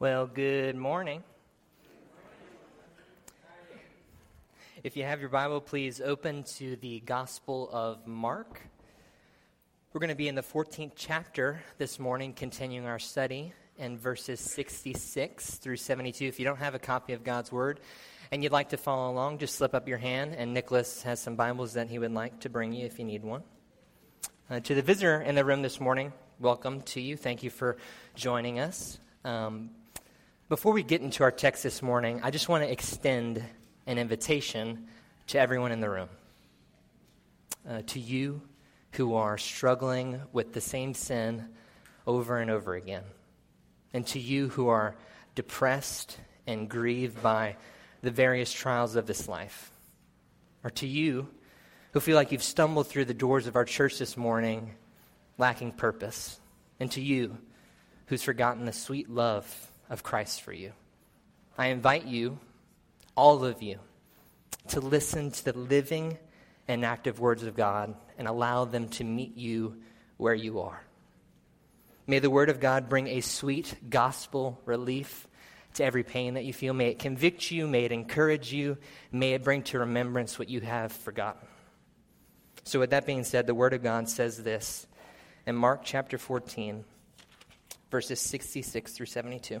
Well, good morning. If you have your Bible, please open to the Gospel of Mark. We're going to be in the 14th chapter this morning, continuing our study in verses 66 through 72. If you don't have a copy of God's Word and you'd like to follow along, just slip up your hand, and Nicholas has some Bibles that he would like to bring you if you need one. Uh, to the visitor in the room this morning, welcome to you. Thank you for joining us. Um, before we get into our text this morning, I just want to extend an invitation to everyone in the room. Uh, to you who are struggling with the same sin over and over again. And to you who are depressed and grieved by the various trials of this life. Or to you who feel like you've stumbled through the doors of our church this morning lacking purpose. And to you who's forgotten the sweet love of Christ for you. I invite you, all of you, to listen to the living and active words of God and allow them to meet you where you are. May the Word of God bring a sweet gospel relief to every pain that you feel. May it convict you. May it encourage you. May it bring to remembrance what you have forgotten. So, with that being said, the Word of God says this in Mark chapter 14, verses 66 through 72.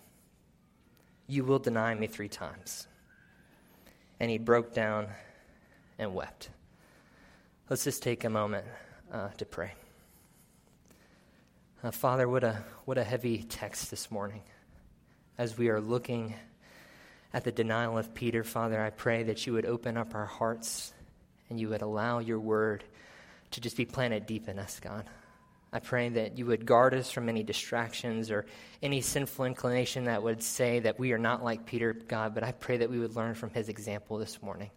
you will deny me three times. And he broke down and wept. Let's just take a moment uh, to pray. Uh, Father, what a, what a heavy text this morning. As we are looking at the denial of Peter, Father, I pray that you would open up our hearts and you would allow your word to just be planted deep in us, God. I pray that you would guard us from any distractions or any sinful inclination that would say that we are not like Peter, God, but I pray that we would learn from his example this morning.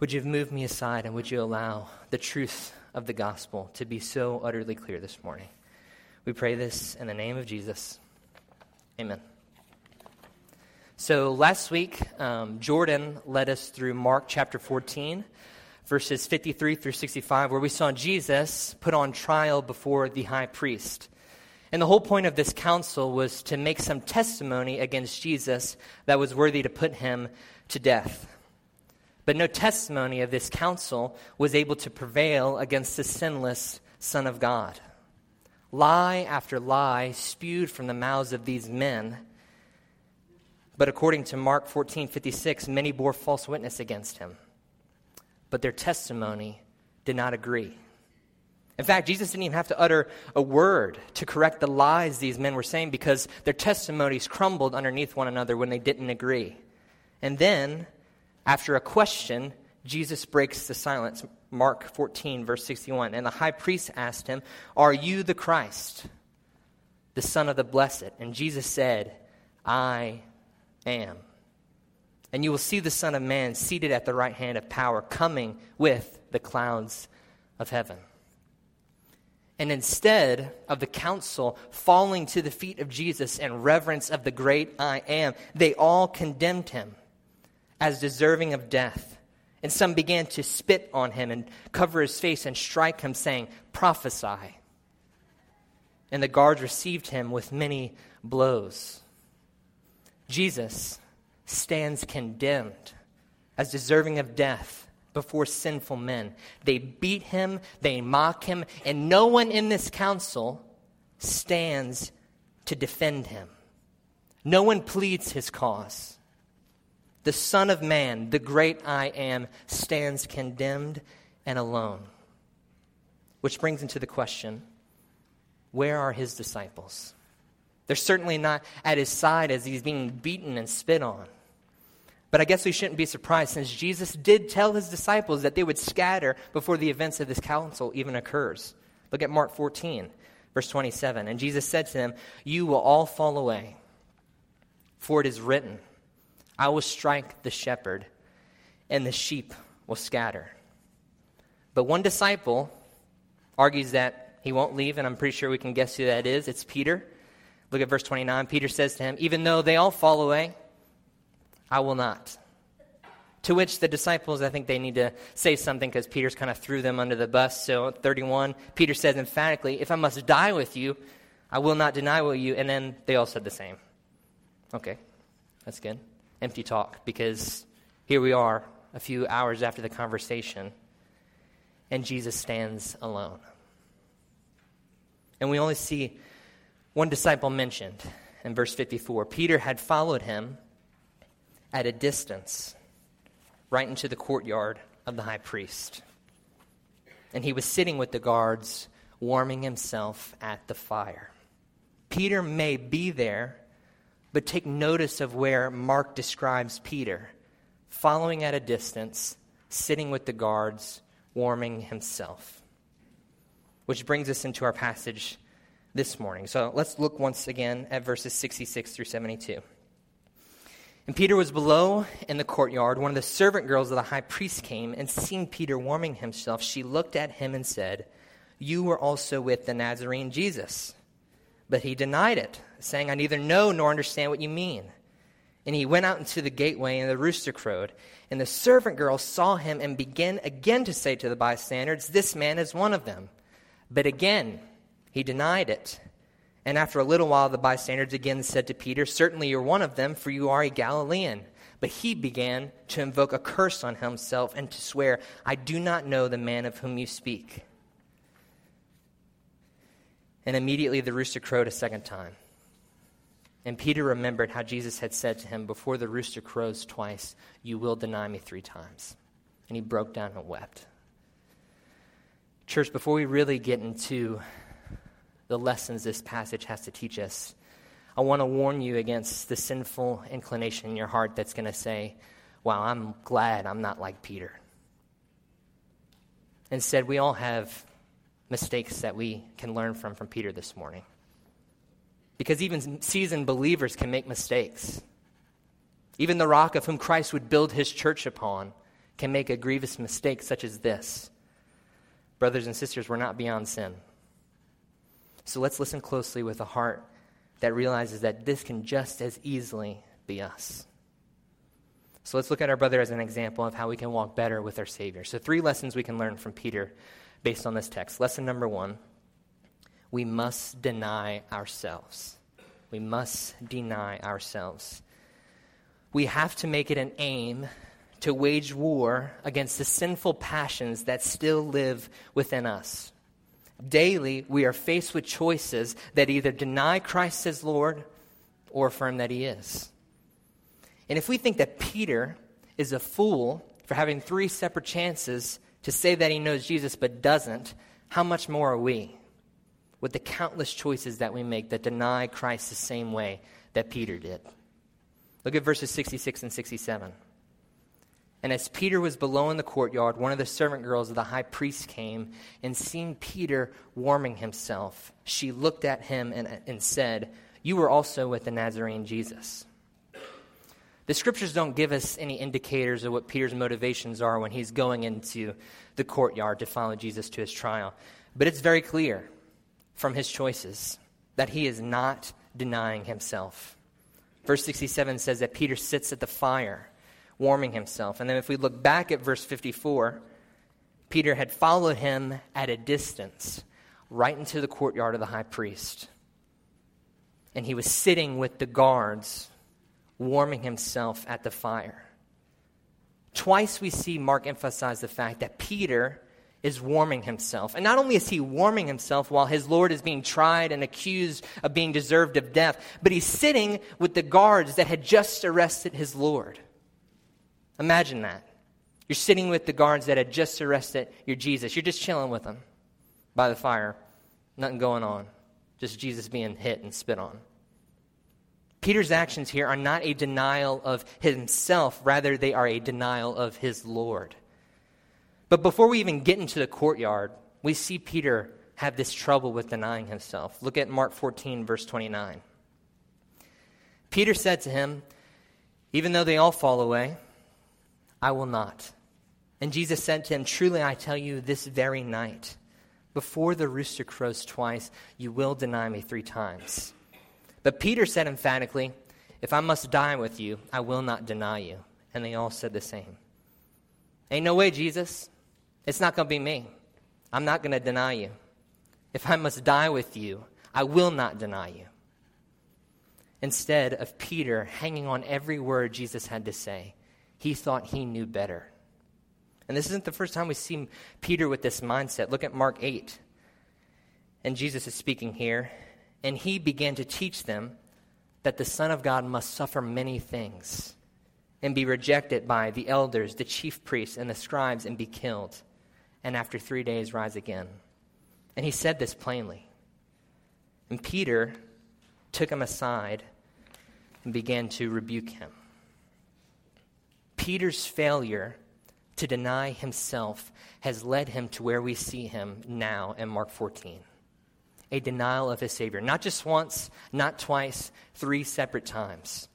Would you move me aside and would you allow the truth of the gospel to be so utterly clear this morning? We pray this in the name of Jesus. Amen. So last week, um, Jordan led us through Mark chapter 14 verses 53 through 65, where we saw Jesus put on trial before the high priest. And the whole point of this council was to make some testimony against Jesus that was worthy to put him to death. But no testimony of this council was able to prevail against the sinless Son of God. Lie after lie spewed from the mouths of these men. But according to Mark 14:56, many bore false witness against him but their testimony did not agree. In fact, Jesus didn't even have to utter a word to correct the lies these men were saying because their testimonies crumbled underneath one another when they didn't agree. And then, after a question, Jesus breaks the silence. Mark 14, verse 61. And the high priest asked him, Are you the Christ, the Son of the Blessed? And Jesus said, I am. And you will see the Son of Man seated at the right hand of power, coming with the clouds of heaven. And instead of the council falling to the feet of Jesus in reverence of the great I am, they all condemned him as deserving of death. And some began to spit on him and cover his face and strike him, saying, Prophesy. And the guards received him with many blows. Jesus stands condemned as deserving of death before sinful men. They beat him, they mock him, and no one in this council stands to defend him. No one pleads his cause. The Son of Man, the great I am, stands condemned and alone. Which brings into the question where are his disciples? They're certainly not at his side as he's being beaten and spit on. But I guess we shouldn't be surprised since Jesus did tell his disciples that they would scatter before the events of this council even occurs. Look at Mark 14, verse 27. And Jesus said to them, You will all fall away, for it is written, I will strike the shepherd, and the sheep will scatter. But one disciple argues that he won't leave, and I'm pretty sure we can guess who that is. It's Peter. Look at verse 29. Peter says to him, Even though they all fall away, I will not. To which the disciples, I think they need to say something because Peter's kind of threw them under the bus. So, 31, Peter says emphatically, If I must die with you, I will not deny you. And then they all said the same. Okay, that's good empty talk because here we are a few hours after the conversation and Jesus stands alone. And we only see one disciple mentioned in verse 54. Peter had followed him at a distance right into the courtyard of the high priest. And he was sitting with the guards, warming himself at the fire. Peter may be there but take notice of where Mark describes Peter following at a distance, sitting with the guards, warming himself. Which brings us into our passage this morning. So let's look once again at verses 66 through 72. And Peter was below in the courtyard. One of the servant girls of the high priest came, and seeing Peter warming himself, she looked at him and said, You were also with the Nazarene Jesus. But he denied it saying, I neither know nor understand what you mean. And he went out into the gateway, and the rooster crowed. And the servant girl saw him and began again to say to the bystanders, This man is one of them. But again, he denied it. And after a little while, the bystanders again said to Peter, Certainly you're one of them, for you are a Galilean. But he began to invoke a curse on himself and to swear, I do not know the man of whom you speak. And immediately the rooster crowed a second time. And Peter remembered how Jesus had said to him, Before the rooster crows twice, you will deny me three times. And he broke down and wept. Church, before we really get into the lessons this passage has to teach us, I want to warn you against the sinful inclination in your heart that's going to say, Wow, I'm glad I'm not like Peter. Instead, we all have mistakes that we can learn from from Peter this morning. Because even seasoned believers can make mistakes. Even the rock of whom Christ would build his church upon can make a grievous mistake such as this. Brothers and sisters, we're not beyond sin. So let's listen closely with a heart that realizes that this can just as easily be us. So let's look at our brother as an example of how we can walk better with our Savior. So, three lessons we can learn from Peter based on this text. Lesson number one we must deny ourselves. We must deny ourselves. We have to make it an aim to wage war against the sinful passions that still live within us. Daily, we are faced with choices that either deny Christ as Lord or affirm that He is. And if we think that Peter is a fool for having three separate chances to say that he knows Jesus but doesn't, how much more are we? with the countless choices that we make that deny Christ the same way that Peter did. Look at verses 66 and 67. And as Peter was below in the courtyard, one of the servant girls of the high priest came, and seeing Peter warming himself, she looked at him and, and said, You were also with the Nazarene Jesus. The scriptures don't give us any indicators of what Peter's motivations are when he's going into the courtyard to follow Jesus to his trial, but it's very clear from his choices, that he is not denying himself. Verse 67 says that Peter sits at the fire, warming himself. And then if we look back at verse 54, Peter had followed him at a distance, right into the courtyard of the high priest. And he was sitting with the guards, warming himself at the fire. Twice we see Mark emphasize the fact that Peter is warming himself. And not only is he warming himself while his Lord is being tried and accused of being deserved of death, but he's sitting with the guards that had just arrested his Lord. Imagine that. You're sitting with the guards that had just arrested your Jesus. You're just chilling with them by the fire. Nothing going on. Just Jesus being hit and spit on. Peter's actions here are not a denial of himself, rather, they are a denial of his Lord. But before we even get into the courtyard, we see Peter have this trouble with denying himself. Look at Mark 14, verse 29. Peter said to him, Even though they all fall away, I will not. And Jesus said to him, Truly I tell you, this very night, before the rooster crows twice, you will deny me three times. But Peter said emphatically, If I must die with you, I will not deny you. And they all said the same. Ain't no way, Jesus. It's not going to be me. I'm not going to deny you. If I must die with you, I will not deny you. Instead of Peter hanging on every word Jesus had to say, he thought he knew better. And this isn't the first time we see Peter with this mindset. Look at Mark 8. And Jesus is speaking here. And he began to teach them that the Son of God must suffer many things and be rejected by the elders, the chief priests, and the scribes and be killed, and after three days rise again. And he said this plainly. And Peter took him aside and began to rebuke him. Peter's failure to deny himself has led him to where we see him now in Mark 14 a denial of his Savior. Not just once, not twice, three separate times.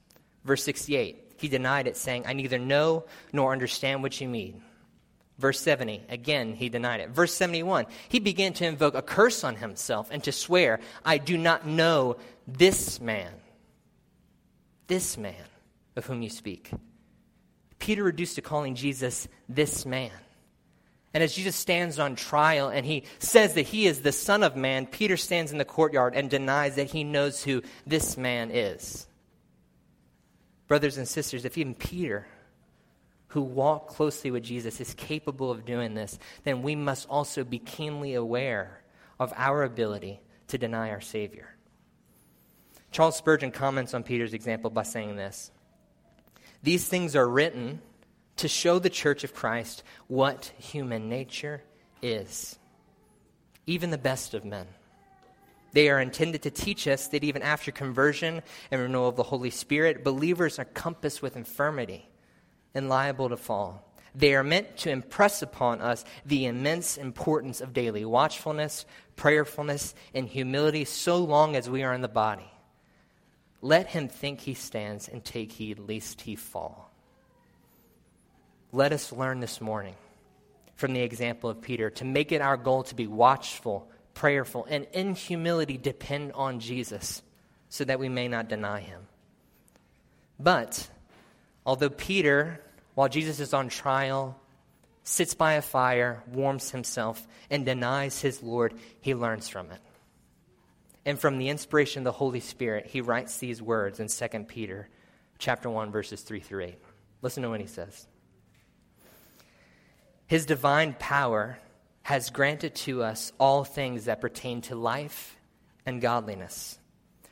Verse 68, he denied it, saying, I neither know nor understand what you mean. Verse 70, again, he denied it. Verse 71, he began to invoke a curse on himself and to swear, I do not know this man. This man of whom you speak. Peter reduced to calling Jesus this man. And as Jesus stands on trial and he says that he is the Son of Man, Peter stands in the courtyard and denies that he knows who this man is. Brothers and sisters, if even Peter, who walked closely with Jesus, is capable of doing this, then we must also be keenly aware of our ability to deny our Savior. Charles Spurgeon comments on Peter's example by saying this these things are written to show the church of Christ what human nature is, even the best of men. They are intended to teach us that even after conversion and renewal of the Holy Spirit, believers are compassed with infirmity and liable to fall. They are meant to impress upon us the immense importance of daily watchfulness, prayerfulness, and humility so long as we are in the body. Let him think he stands and take heed lest he fall. Let us learn this morning from the example of Peter to make it our goal to be watchful, prayerful, and in humility depend on Jesus so that we may not deny him. But although Peter, while Jesus is on trial, sits by a fire, warms himself, and denies his Lord, he learns from it. And from the inspiration of the Holy Spirit, he writes these words in 2 Peter chapter 1 verses 3 through 8. Listen to what he says. His divine power has granted to us all things that pertain to life and godliness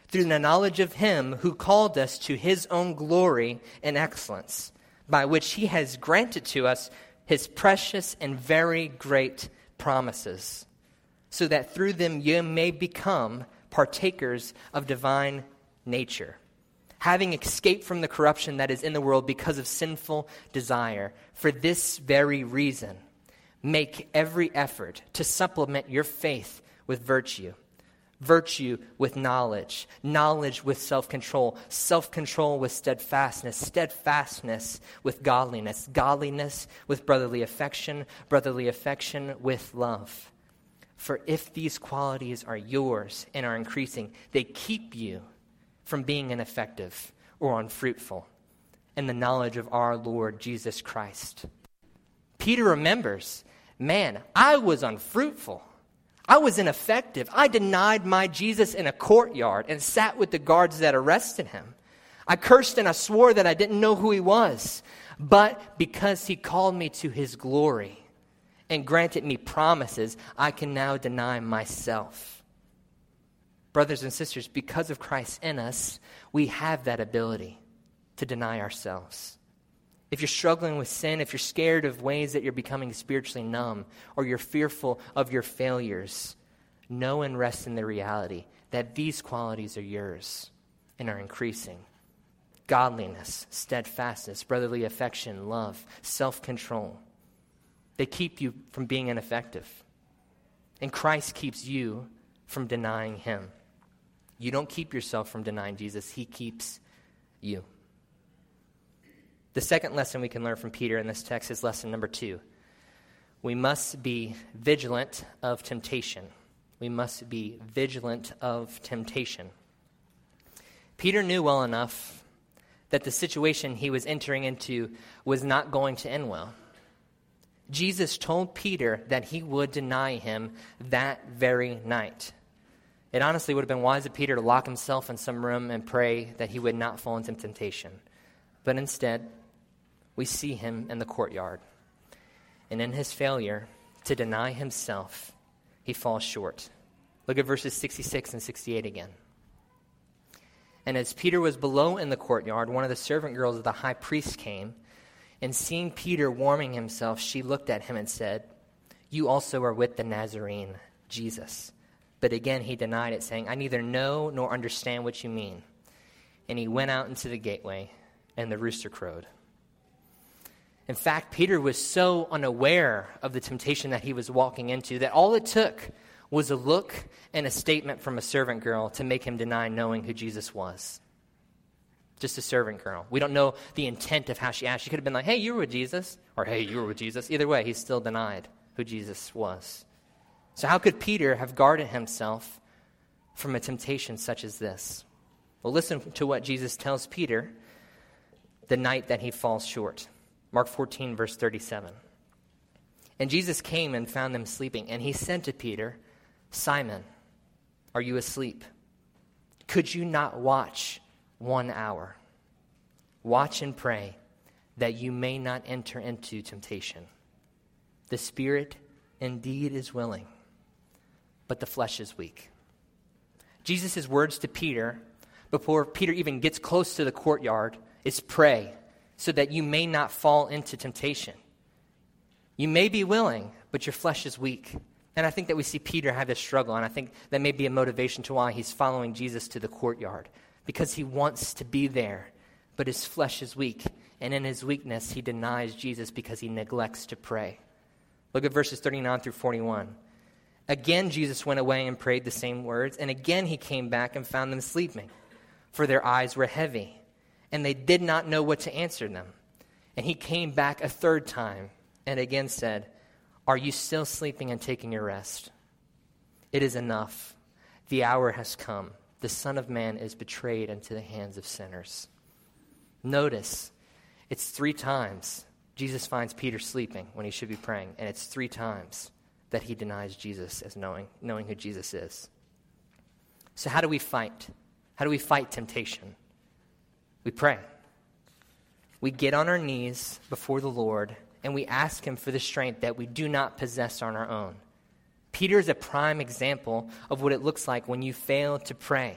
through the knowledge of him who called us to his own glory and excellence by which he has granted to us his precious and very great promises so that through them you may become partakers of divine nature, having escaped from the corruption that is in the world because of sinful desire. For this very reason, make every effort to supplement your faith with virtue. Virtue with knowledge, knowledge with self control, self control with steadfastness, steadfastness with godliness, godliness with brotherly affection, brotherly affection with love. For if these qualities are yours and are increasing, they keep you from being ineffective or unfruitful in the knowledge of our Lord Jesus Christ. Peter remembers, man, I was unfruitful. I was ineffective. I denied my Jesus in a courtyard and sat with the guards that arrested him. I cursed and I swore that I didn't know who he was. But because he called me to his glory, and granted me promises, I can now deny myself. Brothers and sisters, because of Christ in us, we have that ability to deny ourselves. If you're struggling with sin, if you're scared of ways that you're becoming spiritually numb, or you're fearful of your failures, know and rest in the reality that these qualities are yours and are increasing godliness, steadfastness, brotherly affection, love, self control. They keep you from being ineffective. And Christ keeps you from denying Him. You don't keep yourself from denying Jesus, He keeps you. The second lesson we can learn from Peter in this text is lesson number two. We must be vigilant of temptation. We must be vigilant of temptation. Peter knew well enough that the situation he was entering into was not going to end well. Jesus told Peter that he would deny him that very night. It honestly would have been wise of Peter to lock himself in some room and pray that he would not fall into temptation. But instead, we see him in the courtyard. And in his failure to deny himself, he falls short. Look at verses 66 and 68 again. And as Peter was below in the courtyard, one of the servant girls of the high priest came, and seeing Peter warming himself, she looked at him and said, You also are with the Nazarene, Jesus. But again he denied it, saying, I neither know nor understand what you mean. And he went out into the gateway, and the rooster crowed. In fact, Peter was so unaware of the temptation that he was walking into that all it took was a look and a statement from a servant girl to make him deny knowing who Jesus was. Just a servant girl. We don't know the intent of how she asked. She could have been like, hey, you were with Jesus, or hey, you were with Jesus. Either way, he still denied who Jesus was. So, how could Peter have guarded himself from a temptation such as this? Well, listen to what Jesus tells Peter the night that he falls short. Mark 14, verse 37. And Jesus came and found them sleeping, and he said to Peter, Simon, are you asleep? Could you not watch one hour? Watch and pray that you may not enter into temptation. The spirit indeed is willing, but the flesh is weak. Jesus' words to Peter, before Peter even gets close to the courtyard, is pray so that you may not fall into temptation. You may be willing, but your flesh is weak. And I think that we see Peter have this struggle, and I think that may be a motivation to why he's following Jesus to the courtyard, because he wants to be there, but his flesh is weak. And in his weakness, he denies Jesus because he neglects to pray. Look at verses 39 through 41. Again, Jesus went away and prayed the same words, and again he came back and found them sleeping, for their eyes were heavy and they did not know what to answer them. And he came back a third time and again said, Are you still sleeping and taking your rest? It is enough. The hour has come. The Son of Man is betrayed into the hands of sinners. Notice, it's three times Jesus finds Peter sleeping when he should be praying, and it's three times that he denies Jesus as knowing, knowing who Jesus is. So, how do we fight? How do we fight temptation? We pray. We get on our knees before the Lord and we ask Him for the strength that we do not possess on our own. Peter is a prime example of what it looks like when you fail to pray.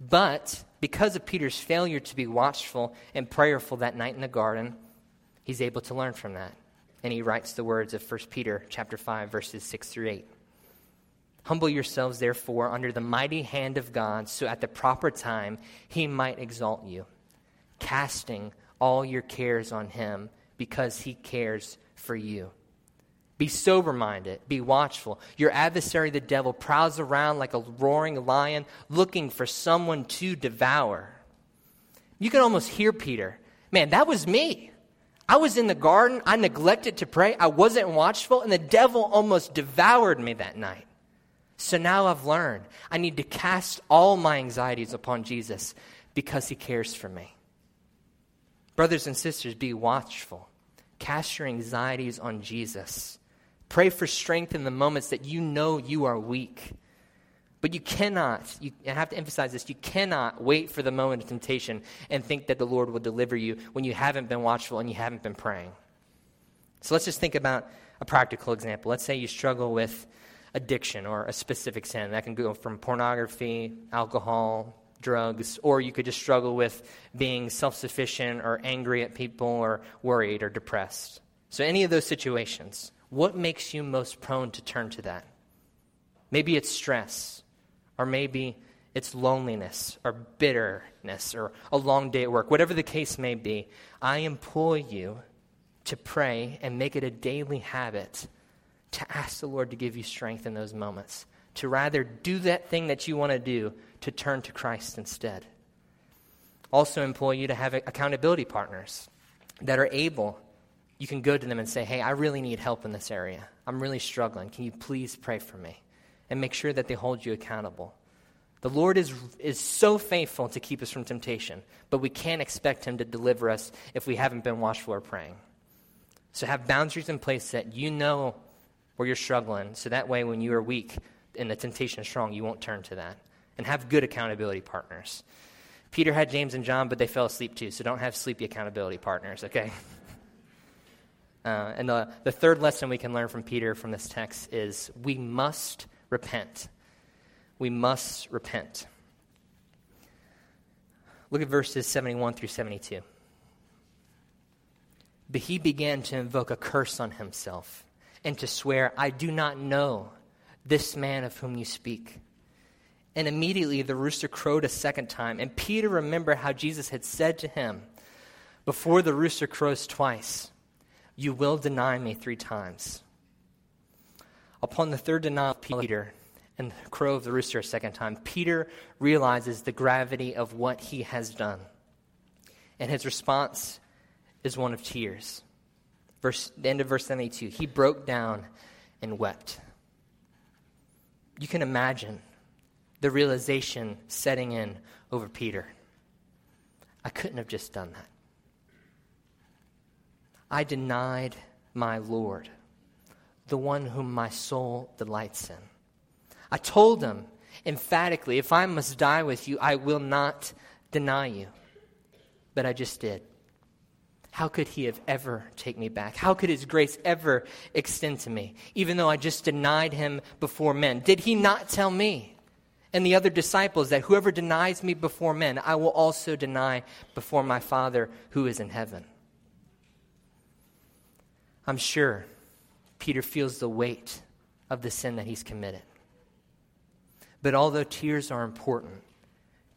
But because of Peter's failure to be watchful and prayerful that night in the garden, he's able to learn from that. And he writes the words of 1 Peter chapter 5 verses 6 through 8. Humble yourselves, therefore, under the mighty hand of God, so at the proper time he might exalt you, casting all your cares on him because he cares for you. Be sober minded, be watchful. Your adversary, the devil, prowls around like a roaring lion looking for someone to devour. You can almost hear Peter. Man, that was me. I was in the garden. I neglected to pray. I wasn't watchful, and the devil almost devoured me that night. So now I've learned I need to cast all my anxieties upon Jesus because he cares for me. Brothers and sisters, be watchful. Cast your anxieties on Jesus. Pray for strength in the moments that you know you are weak. But you cannot, you, I have to emphasize this, you cannot wait for the moment of temptation and think that the Lord will deliver you when you haven't been watchful and you haven't been praying. So let's just think about a practical example. Let's say you struggle with addiction or a specific sin. That can go from pornography, alcohol, drugs, or you could just struggle with being self sufficient or angry at people or worried or depressed. So, any of those situations, what makes you most prone to turn to that? Maybe it's stress, or maybe it's loneliness, or bitterness, or a long day at work. Whatever the case may be, I implore you to pray and make it a daily habit to ask the Lord to give you strength in those moments, to rather do that thing that you want to do, to turn to Christ instead. Also, employ you to have accountability partners that are able. You can go to them and say, Hey, I really need help in this area. I'm really struggling. Can you please pray for me? And make sure that they hold you accountable. The Lord is, is so faithful to keep us from temptation, but we can't expect Him to deliver us if we haven't been watchful or praying. So have boundaries in place that you know where you're struggling, so that way when you are weak and the temptation is strong, you won't turn to that. And have good accountability partners. Peter had James and John, but they fell asleep too, so don't have sleepy accountability partners, okay? Uh, and the, the third lesson we can learn from Peter from this text is we must repent. We must repent. Look at verses 71 through 72. But he began to invoke a curse on himself and to swear, I do not know this man of whom you speak. And immediately the rooster crowed a second time. And Peter remembered how Jesus had said to him, Before the rooster crows twice, you will deny me three times. Upon the third denial of Peter and the crow of the rooster a second time, Peter realizes the gravity of what he has done. And his response is one of tears. Verse, the end of verse 72, he broke down and wept. You can imagine the realization setting in over Peter. I couldn't have just done that. I denied my Lord, the one whom my soul delights in. I told him emphatically, if I must die with you, I will not deny you. But I just did. How could he have ever take me back? How could his grace ever extend to me, even though I just denied him before men? Did he not tell me and the other disciples that whoever denies me before men, I will also deny before my Father who is in heaven? I'm sure Peter feels the weight of the sin that he's committed. But although tears are important,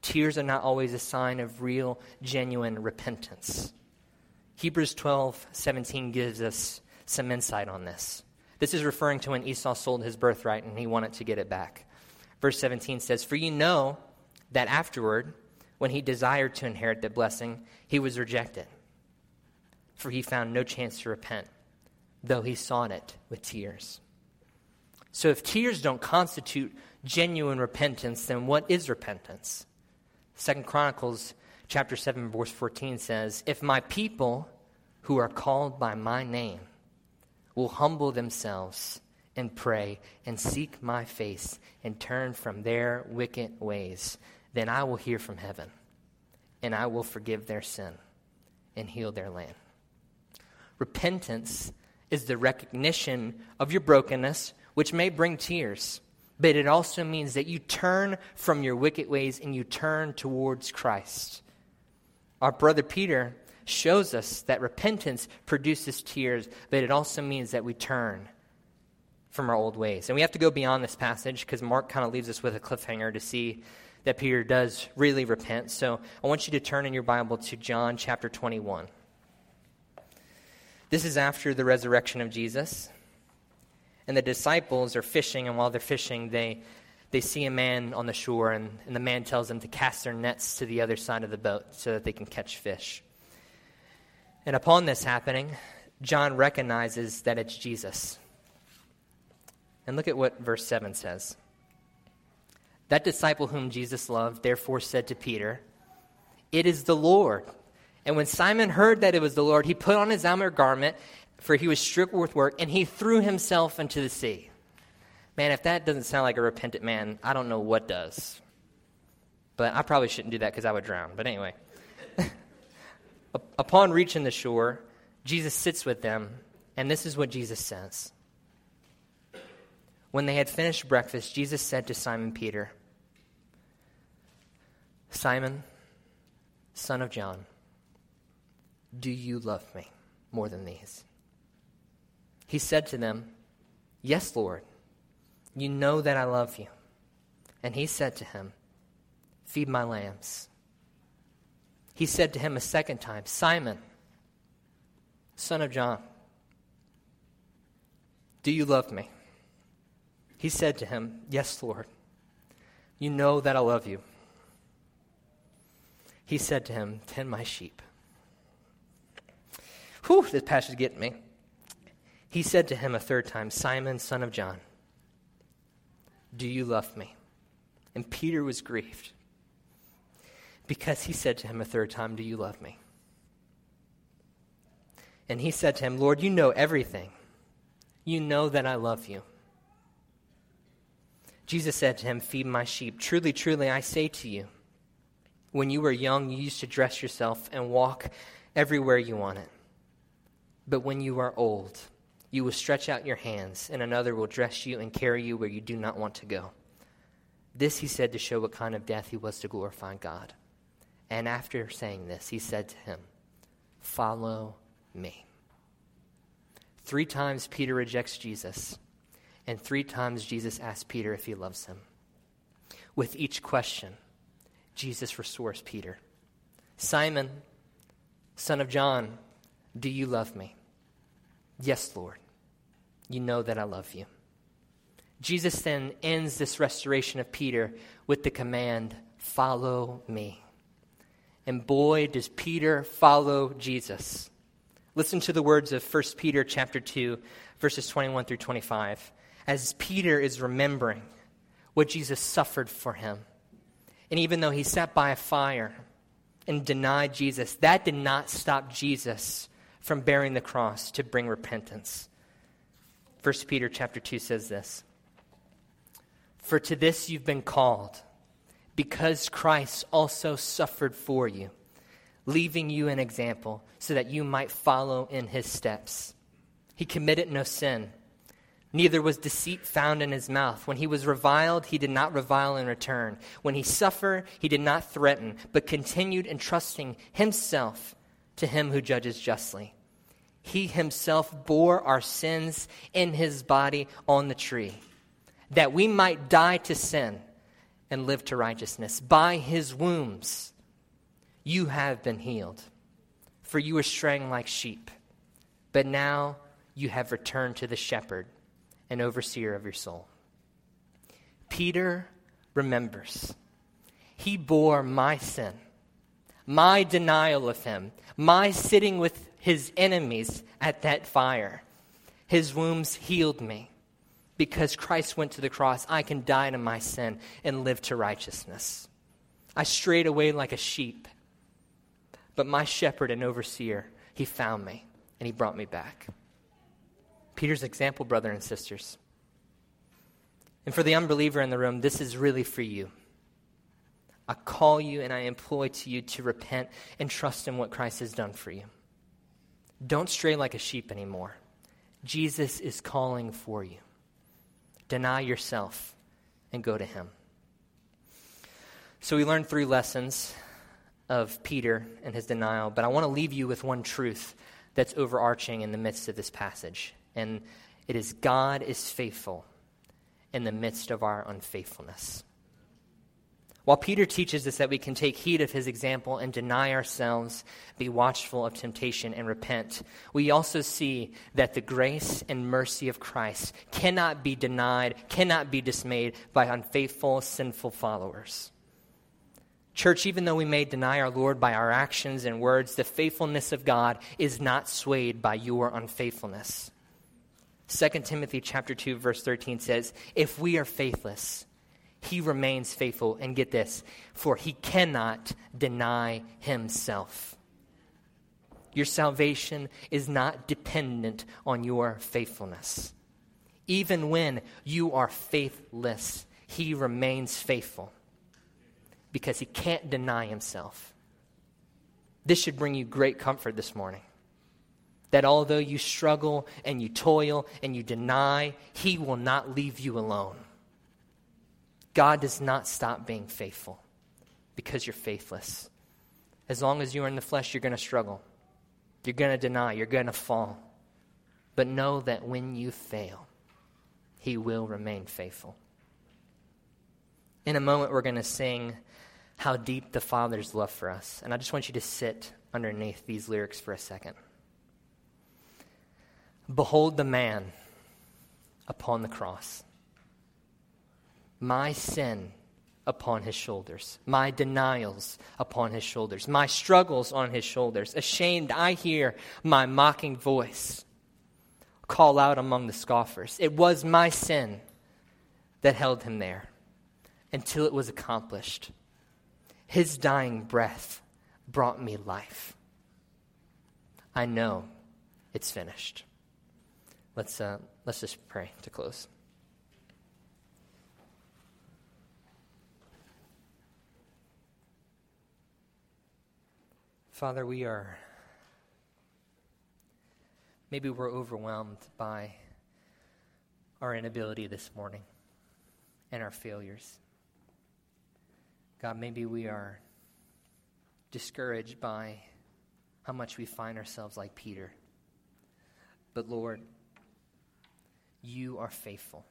tears are not always a sign of real, genuine repentance. Hebrews 12, 17 gives us some insight on this. This is referring to when Esau sold his birthright and he wanted to get it back. Verse 17 says, For you know that afterward, when he desired to inherit the blessing, he was rejected. For he found no chance to repent, though he sought it with tears. So if tears don't constitute genuine repentance, then what is repentance? Second Chronicles chapter 7, verse 14 says, If my people who are called by my name will humble themselves and pray and seek my face and turn from their wicked ways, then I will hear from heaven and I will forgive their sin and heal their land. Repentance is the recognition of your brokenness, which may bring tears but it also means that you turn from your wicked ways and you turn towards Christ. Our brother Peter shows us that repentance produces tears, but it also means that we turn from our old ways. And we have to go beyond this passage because Mark kind of leaves us with a cliffhanger to see that Peter does really repent. So I want you to turn in your Bible to John chapter 21. This is after the resurrection of Jesus. And the disciples are fishing, and while they're fishing, they they see a man on the shore, and, and the man tells them to cast their nets to the other side of the boat so that they can catch fish. And upon this happening, John recognizes that it's Jesus. And look at what verse 7 says. That disciple whom Jesus loved therefore said to Peter, It is the Lord. And when Simon heard that it was the Lord, he put on his outer garment, for he was stripped with work, and he threw himself into the sea. Man, if that doesn't sound like a repentant man, I don't know what does. But I probably shouldn't do that because I would drown. But anyway. Upon reaching the shore, Jesus sits with them, And this is what Jesus says. When they had finished breakfast, Jesus said to Simon Peter, Simon, son of John, do you love me more than these? He said to them, Yes, Lord, you know that I love you. And he said to him, Feed my lambs. He said to him a second time, Simon, son of John, do you love me? He said to him, Yes, Lord. You know that I love you. He said to him, Tend my sheep. Whew, this passage getting me. He said to him a third time, Simon, son of John, do you love me? And Peter was grieved because he said to him a third time, Do you love me? And he said to him, Lord, you know everything. You know that I love you. Jesus said to him, Feed my sheep. Truly, truly, I say to you, when you were young, you used to dress yourself and walk everywhere you wanted. But when you are old, you will stretch out your hands, and another will dress you and carry you where you do not want to go. This he said to show what kind of death he was to glorify God. And after saying this, he said to him, Follow me. Three times Peter rejects Jesus, and three times Jesus asks Peter if he loves him. With each question, Jesus restores Peter Simon, son of John, do you love me? Yes, Lord. You know that I love you. Jesus then ends this restoration of Peter with the command, Follow me. And boy, does Peter follow Jesus. Listen to the words of 1 Peter chapter 2, verses 21 through 25, as Peter is remembering what Jesus suffered for him. And even though he sat by a fire and denied Jesus, that did not stop Jesus from bearing the cross to bring repentance. 1 Peter chapter 2 says this For to this you've been called because Christ also suffered for you, leaving you an example so that you might follow in his steps. He committed no sin, neither was deceit found in his mouth. When he was reviled, he did not revile in return. When he suffered, he did not threaten, but continued entrusting himself to him who judges justly. He himself bore our sins in his body on the tree, that we might die to sin and live to righteousness. By his wounds you have been healed. For you were straying like sheep, but now you have returned to the shepherd and overseer of your soul. Peter remembers. He bore my sin, my denial of him, my sitting with his enemies at that fire. His wounds healed me because Christ went to the cross, I can die to my sin and live to righteousness. I strayed away like a sheep, but my shepherd and overseer, he found me and he brought me back. Peter's example, brother and sisters. And for the unbeliever in the room, this is really for you. I call you and I employ to you to repent and trust in what Christ has done for you. Don't stray like a sheep anymore. Jesus is calling for you. Deny yourself and go to Him. So we learned three lessons of Peter and his denial, but I want to leave you with one truth that's overarching in the midst of this passage. And it is God is faithful in the midst of our unfaithfulness. While Peter teaches us that we can take heed of his example and deny ourselves, be watchful of temptation, and repent, we also see that the grace and mercy of Christ cannot be denied, cannot be dismayed by unfaithful, sinful followers. Church, even though we may deny our Lord by our actions and words, the faithfulness of God is not swayed by your unfaithfulness. 2 Timothy chapter 2 verse 13 says, "If we are faithless, he remains faithful. And get this, for he cannot deny himself. Your salvation is not dependent on your faithfulness. Even when you are faithless, he remains faithful because he can't deny himself. This should bring you great comfort this morning. that although you struggle and you toil and you deny, He will not leave you alone. God does not stop being faithful because you're faithless. As long as you're in the flesh, you're going to struggle. You're going to deny. You're going to fall. But know that when you fail, He will remain faithful. In a moment, we're going to sing How Deep the Father's Love for Us. And I just want you to sit underneath these lyrics for a second. Behold the man upon the cross. My sin upon his shoulders, my denials upon his shoulders, my struggles on his shoulders. Ashamed, I hear my mocking voice call out among the scoffers. It was my sin that held him there until it was accomplished. His dying breath brought me life. I know it's finished. Let's, uh, let's just pray to close. Father, we are, maybe we're overwhelmed by our inability this morning and our failures. God, maybe we are discouraged by how much we find ourselves like Peter. But Lord, you are faithful.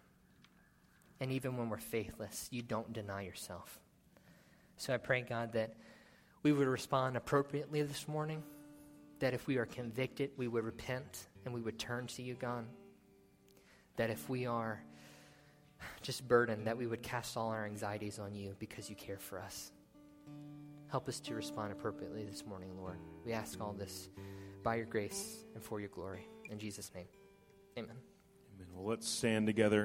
And even when we're faithless, you don't deny yourself. So I pray, God, that we would respond appropriately this morning, that if we are convicted, we would repent and we would turn to you, God. That if we are just burdened, that we would cast all our anxieties on you because you care for us. Help us to respond appropriately this morning, Lord. We ask all this by your grace and for your glory. In Jesus' name, amen. Amen. Well, let's stand together.